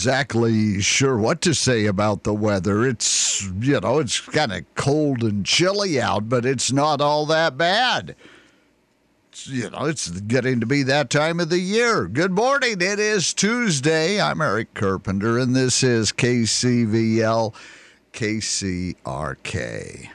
exactly sure what to say about the weather. It's, you know, it's kind of cold and chilly out, but it's not all that bad. It's, you know, it's getting to be that time of the year. Good morning. It is Tuesday. I'm Eric Carpenter, and this is KCVL KCRK.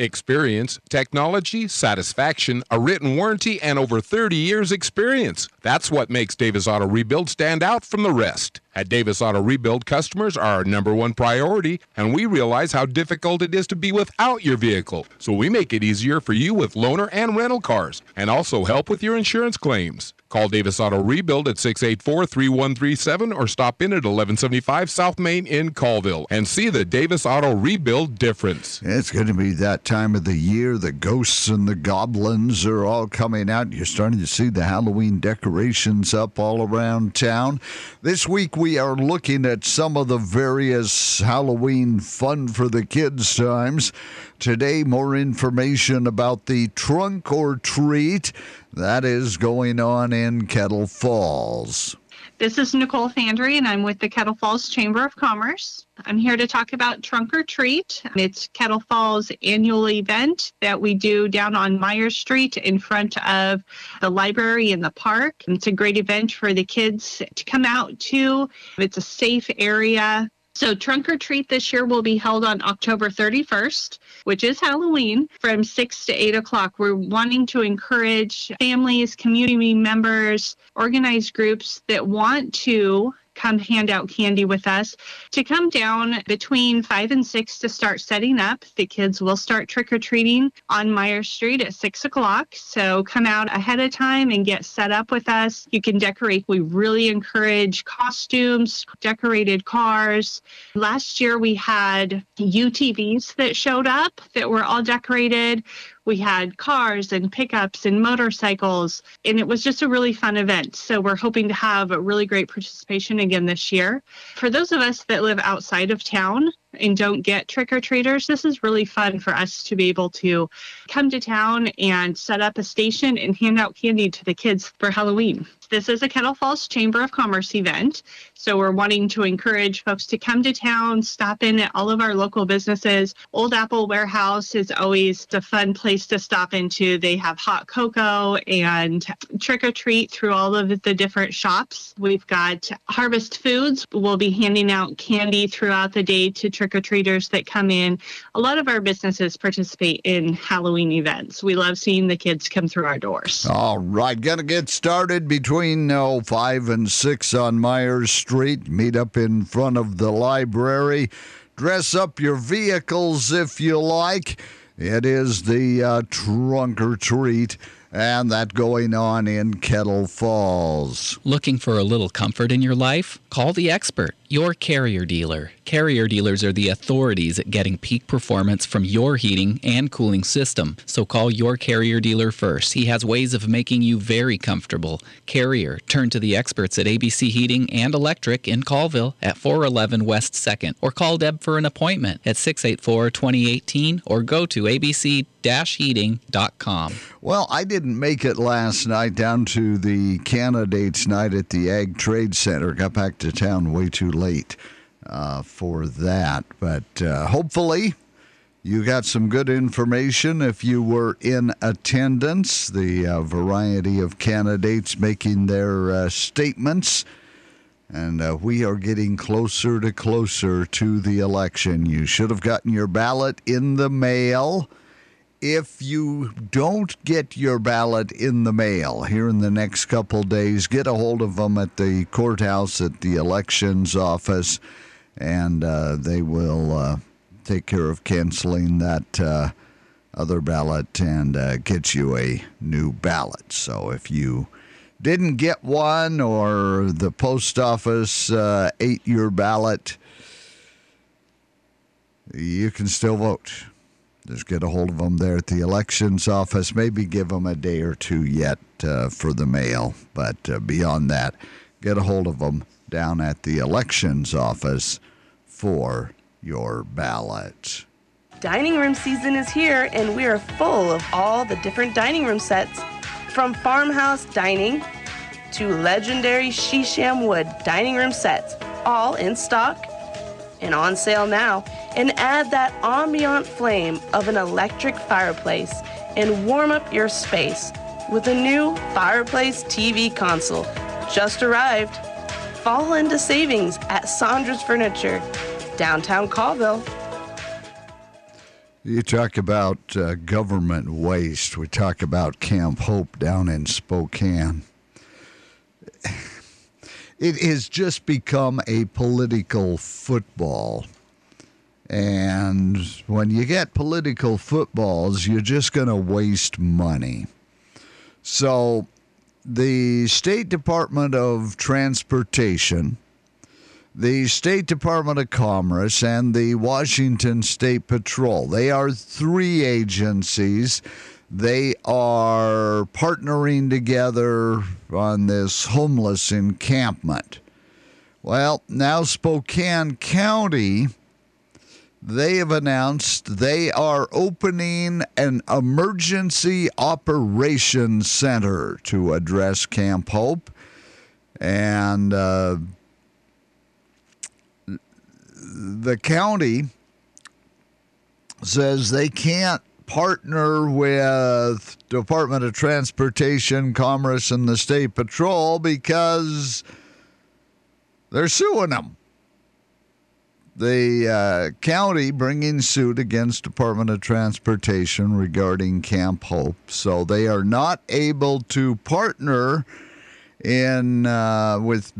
Experience, technology, satisfaction, a written warranty, and over 30 years' experience. That's what makes Davis Auto Rebuild stand out from the rest. At Davis Auto Rebuild, customers are our number one priority, and we realize how difficult it is to be without your vehicle. So we make it easier for you with loaner and rental cars, and also help with your insurance claims. Call Davis Auto Rebuild at 684 3137 or stop in at 1175 South Main in Colville and see the Davis Auto Rebuild difference. It's going to be that time of the year. The ghosts and the goblins are all coming out. You're starting to see the Halloween decorations up all around town. This week, we are looking at some of the various Halloween fun for the kids times. Today, more information about the trunk or treat that is going on in Kettle Falls. This is Nicole Fandry, and I'm with the Kettle Falls Chamber of Commerce. I'm here to talk about Trunk or Treat. It's Kettle Falls' annual event that we do down on Meyers Street in front of the library and the park. It's a great event for the kids to come out to. It's a safe area. So, Trunk or Treat this year will be held on October 31st, which is Halloween, from 6 to 8 o'clock. We're wanting to encourage families, community members, organized groups that want to come hand out candy with us to come down between 5 and 6 to start setting up. The kids will start trick or treating on Meyers Street at 6 o'clock. So come out ahead of time and get set up with us. You can decorate. We really encourage costumes, decorated cars. Last year we had UTVs that showed up that were all decorated. We had cars and pickups and motorcycles, and it was just a really fun event. So we're hoping to have a really great participation again this year. For those of us that live outside of town, and don't get trick or treaters, this is really fun for us to be able to come to town and set up a station and hand out candy to the kids for Halloween. This is a Kettle Falls Chamber of Commerce event. So we're wanting to encourage folks to come to town, stop in at all of our local businesses. Old Apple Warehouse is always a fun place to stop into. They have hot cocoa and trick or treat through all of the different shops. We've got Harvest Foods. We'll be handing out candy throughout the day to trick or treaters that come in. A lot of our businesses participate in Halloween events. We love seeing the kids come through our doors. All right, gonna get started between oh, 5 and 6 on Meyers Street. Meet up in front of the library. Dress up your vehicles if you like. It is the uh, trunk or treat and that going on in Kettle Falls. Looking for a little comfort in your life? Call the expert, your carrier dealer. Carrier dealers are the authorities at getting peak performance from your heating and cooling system. So call your carrier dealer first. He has ways of making you very comfortable. Carrier, turn to the experts at ABC Heating and Electric in Colville at 411 West 2nd or call Deb for an appointment at 684 2018 or go to abc heating.com. Well, I didn't make it last night down to the candidates night at the Ag Trade Center. Got back to town way too late uh, for that. But uh, hopefully, you got some good information if you were in attendance. The uh, variety of candidates making their uh, statements. And uh, we are getting closer to closer to the election. You should have gotten your ballot in the mail if you don't get your ballot in the mail here in the next couple days, get a hold of them at the courthouse at the elections office, and uh, they will uh, take care of canceling that uh, other ballot and uh, get you a new ballot. So if you didn't get one or the post office uh, ate your ballot, you can still vote. Just get a hold of them there at the elections office. Maybe give them a day or two yet uh, for the mail. But uh, beyond that, get a hold of them down at the elections office for your ballot. Dining room season is here, and we are full of all the different dining room sets from farmhouse dining to legendary Shisham wood dining room sets all in stock and on sale now. And add that ambient flame of an electric fireplace and warm up your space with a new fireplace TV console. Just arrived. Fall into savings at Sandra's Furniture, downtown Colville. You talk about uh, government waste. We talk about Camp Hope down in Spokane. It has just become a political football. And when you get political footballs, you're just going to waste money. So, the State Department of Transportation the State Department of Commerce and the Washington State Patrol. They are three agencies. They are partnering together on this homeless encampment. Well, now Spokane County, they have announced they are opening an emergency operations center to address Camp Hope. And uh, the county says they can't partner with Department of Transportation, Commerce, and the State Patrol because they're suing them. The uh, county bringing suit against Department of Transportation regarding Camp Hope, so they are not able to partner in uh, with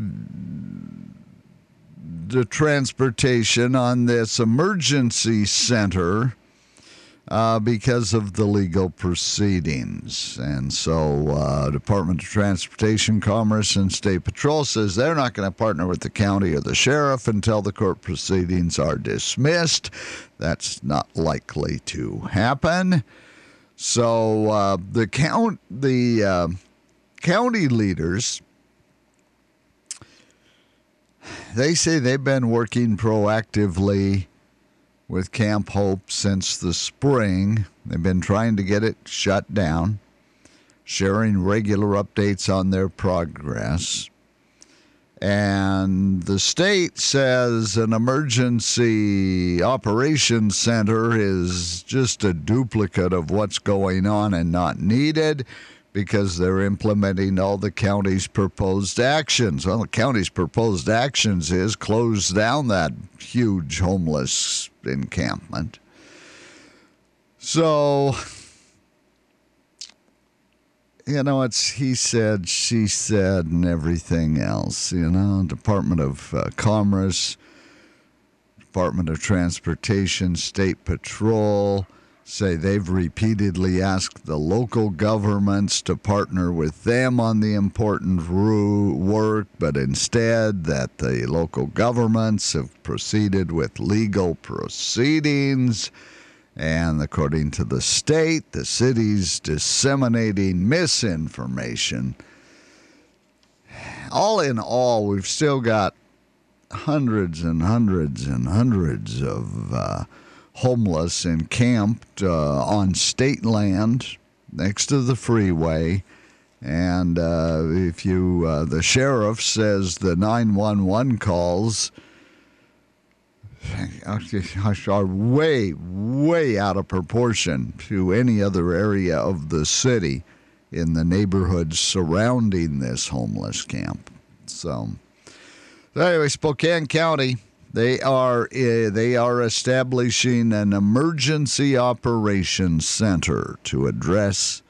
the transportation on this emergency center uh, because of the legal proceedings. And so, uh, Department of Transportation, Commerce, and State Patrol says they're not going to partner with the county or the sheriff until the court proceedings are dismissed. That's not likely to happen. So, uh, the count the uh, county leaders they say they've been working proactively with Camp Hope since the spring. They've been trying to get it shut down, sharing regular updates on their progress. And the state says an emergency operations center is just a duplicate of what's going on and not needed because they're implementing all the county's proposed actions. Well, the county's proposed actions is close down that huge homeless encampment. So, you know, it's he said, she said, and everything else. You know, Department of uh, Commerce, Department of Transportation, State Patrol say they've repeatedly asked the local governments to partner with them on the important work, but instead that the local governments have proceeded with legal proceedings. And according to the state, the city's disseminating misinformation. All in all, we've still got hundreds and hundreds and hundreds of uh, homeless and camped uh, on state land next to the freeway. And uh, if you, uh, the sheriff says the 911 calls are way, way out of proportion to any other area of the city in the neighborhoods surrounding this homeless camp. So, so anyway, Spokane County they are uh, they are establishing an emergency operations center to address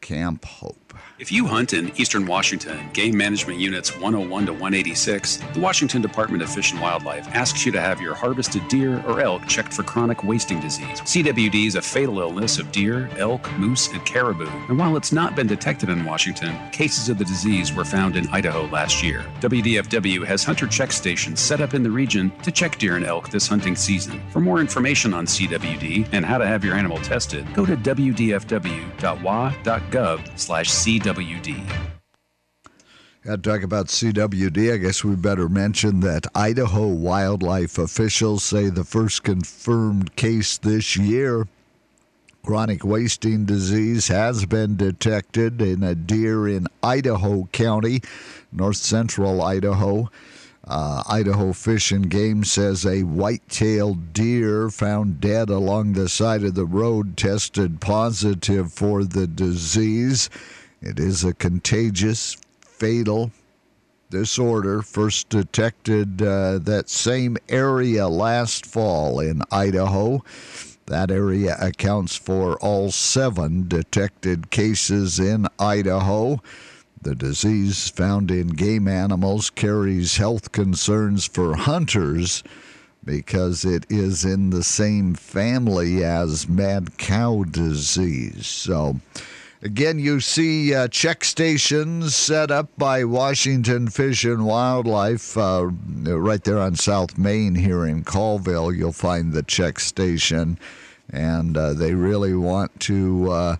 Camp Hope. If you hunt in eastern Washington, Game Management Units 101 to 186, the Washington Department of Fish and Wildlife asks you to have your harvested deer or elk checked for chronic wasting disease. CWD is a fatal illness of deer, elk, moose, and caribou. And while it's not been detected in Washington, cases of the disease were found in Idaho last year. WDFW has hunter check stations set up in the region to check deer and elk this hunting season. For more information on CWD and how to have your animal tested, go to wdfw.wa.gov/cwd. CWD. Got to talk about CWD. I guess we better mention that Idaho wildlife officials say the first confirmed case this year chronic wasting disease has been detected in a deer in Idaho County, north central Idaho. Uh, Idaho Fish and Game says a white-tailed deer found dead along the side of the road tested positive for the disease. It is a contagious, fatal disorder first detected uh, that same area last fall in Idaho. That area accounts for all seven detected cases in Idaho. The disease found in game animals carries health concerns for hunters because it is in the same family as mad cow disease. So, Again, you see uh, check stations set up by Washington Fish and Wildlife uh, right there on South Main here in Colville. You'll find the check station, and uh, they really want to. Uh,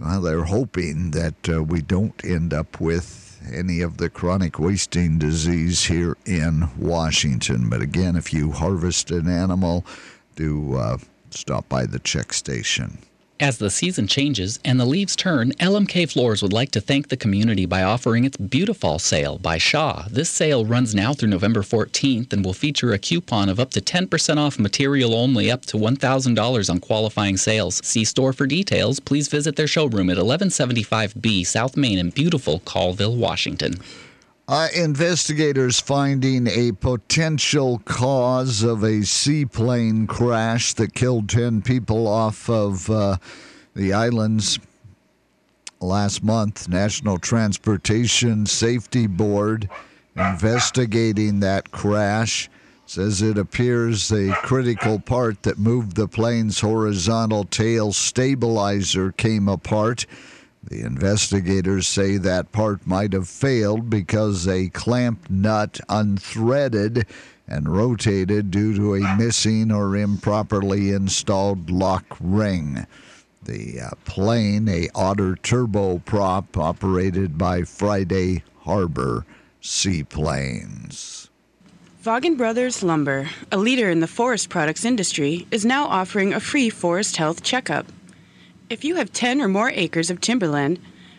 well, they're hoping that uh, we don't end up with any of the chronic wasting disease here in Washington. But again, if you harvest an animal, do uh, stop by the check station. As the season changes and the leaves turn, LMK Floors would like to thank the community by offering its Beautiful sale by Shaw. This sale runs now through November 14th and will feature a coupon of up to 10% off material only up to $1,000 on qualifying sales. See store for details. Please visit their showroom at 1175B South Main in beautiful Colville, Washington. Uh, investigators finding a potential cause of a seaplane crash that killed 10 people off of uh, the islands last month. National Transportation Safety Board investigating that crash says it appears a critical part that moved the plane's horizontal tail stabilizer came apart. The investigators say that part might have failed because a clamp nut unthreaded and rotated due to a missing or improperly installed lock ring. The uh, plane, a Otter turboprop operated by Friday Harbor Seaplanes. Vaagen Brothers Lumber, a leader in the forest products industry, is now offering a free forest health checkup. If you have 10 or more acres of timberland,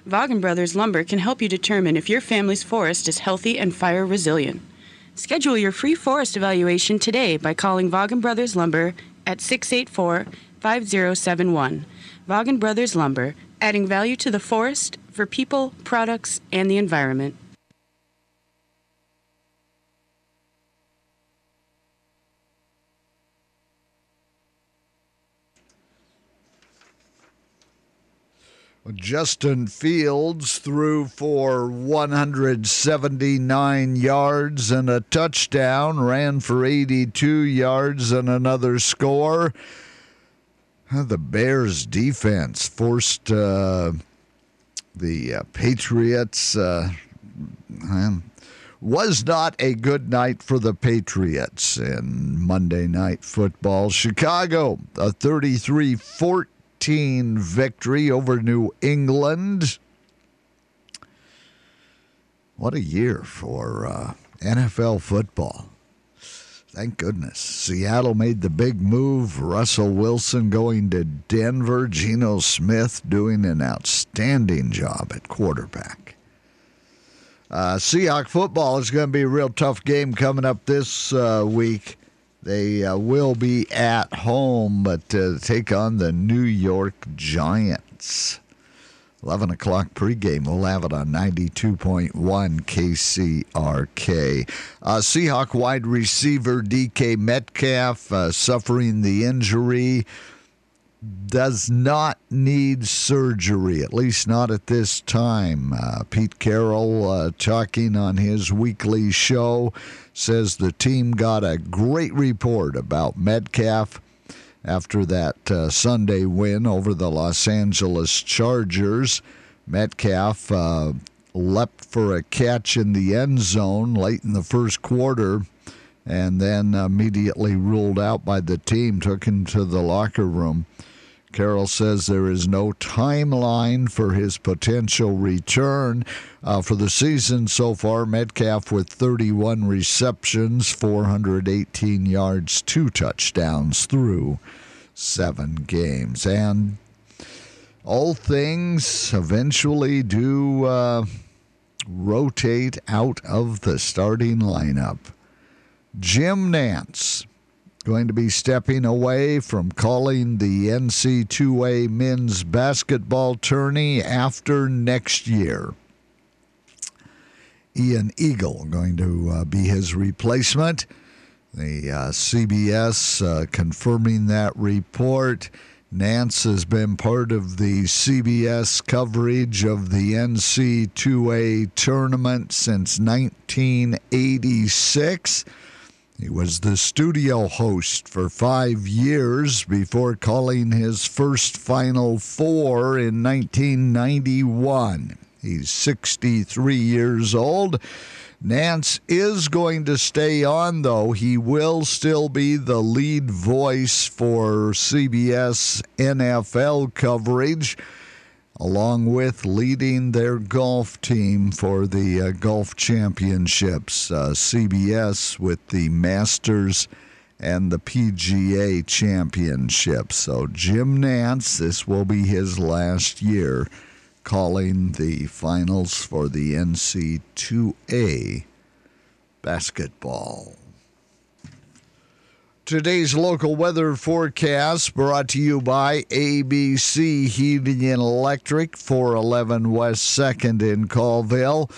Vaagen Brothers Lumber can help you determine if your family's forest is healthy and fire resilient. Schedule your free forest evaluation today by calling Vaagen Brothers Lumber at 684 5071. Vaagen Brothers Lumber, adding value to the forest for people, products, and the environment. Justin Fields threw for 179 yards and a touchdown, ran for 82 yards and another score. The Bears defense forced uh, the uh, Patriots. Uh, was not a good night for the Patriots in Monday Night Football. Chicago, a 33 14 victory over New England. What a year for uh, NFL football. Thank goodness. Seattle made the big move. Russell Wilson going to Denver. Geno Smith doing an outstanding job at quarterback. Uh, Seahawk football is going to be a real tough game coming up this uh, week. They uh, will be at home, but uh, take on the New York Giants. 11 o'clock pregame. We'll have it on 92.1 KCRK. Uh, Seahawk wide receiver DK Metcalf uh, suffering the injury does not need surgery, at least not at this time. Uh, Pete Carroll, uh, talking on his weekly show, says the team got a great report about Metcalf after that uh, Sunday win over the Los Angeles Chargers. Metcalf uh, leapt for a catch in the end zone late in the first quarter and then immediately ruled out by the team, took him to the locker room. Carroll says there is no timeline for his potential return. Uh, for the season so far, Metcalf with 31 receptions, 418 yards, two touchdowns through seven games. And all things eventually do uh, rotate out of the starting lineup. Jim Nantz going to be stepping away from calling the NCAA men's basketball tourney after next year. Ian Eagle going to uh, be his replacement. The uh, CBS uh, confirming that report. Nantz has been part of the CBS coverage of the NCAA tournament since 1986. He was the studio host for five years before calling his first Final Four in 1991. He's 63 years old. Nantz is going to stay on, though. He will still be the lead voice for CBS NFL coverage, along with leading their golf team for the uh, golf championships. Uh, CBS with the Masters and the PGA championships. So, Jim Nantz, this will be his last year calling the finals for the NCAA basketball. Today's local weather forecast brought to you by ABC Heating and Electric, 411 West 2nd in Colville.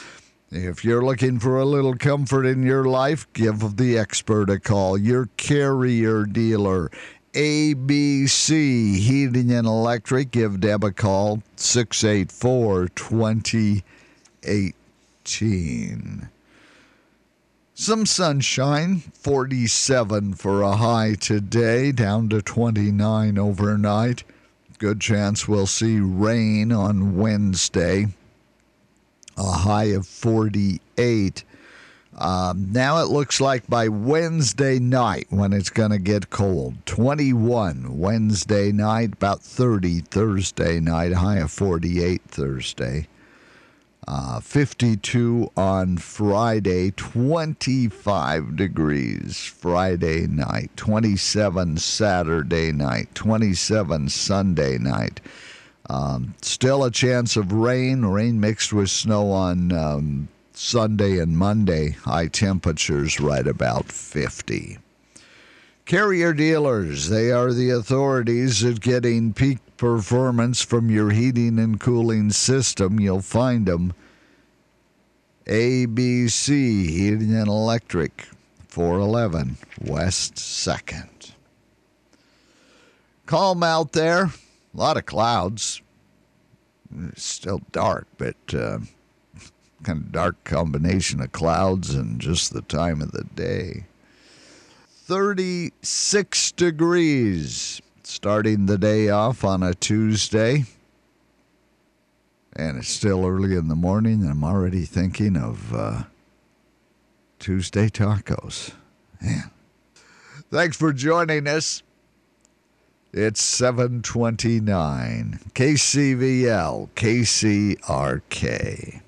If you're looking for a little comfort in your life, give the expert a call, your carrier dealer, ABC Heating and Electric. Give Deb a call, 684 2018. Some sunshine, 47 for a high today, down to 29 overnight. Good chance we'll see rain on Wednesday, a high of 48. Um, now it looks like by Wednesday night when it's going to get cold. 21 Wednesday night, about 30 Thursday night, high of 48 Thursday. Uh, 52 on Friday, 25 degrees Friday night, 27 Saturday night, 27 Sunday night. Um, still a chance of rain, rain mixed with snow on um, Sunday and Monday, high temperatures right about 50. Carrier dealers, they are the authorities at getting peak performance from your heating and cooling system. You'll find them. ABC Heating and Electric, 411 West 2nd. Calm out there. A lot of clouds. It's still dark, but. Uh, kind of dark combination of clouds and just the time of the day. 36 degrees starting the day off on a Tuesday. And it's still early in the morning, and I'm already thinking of uh, Tuesday tacos. Man. Thanks for joining us. It's 729 KCVL KCRK.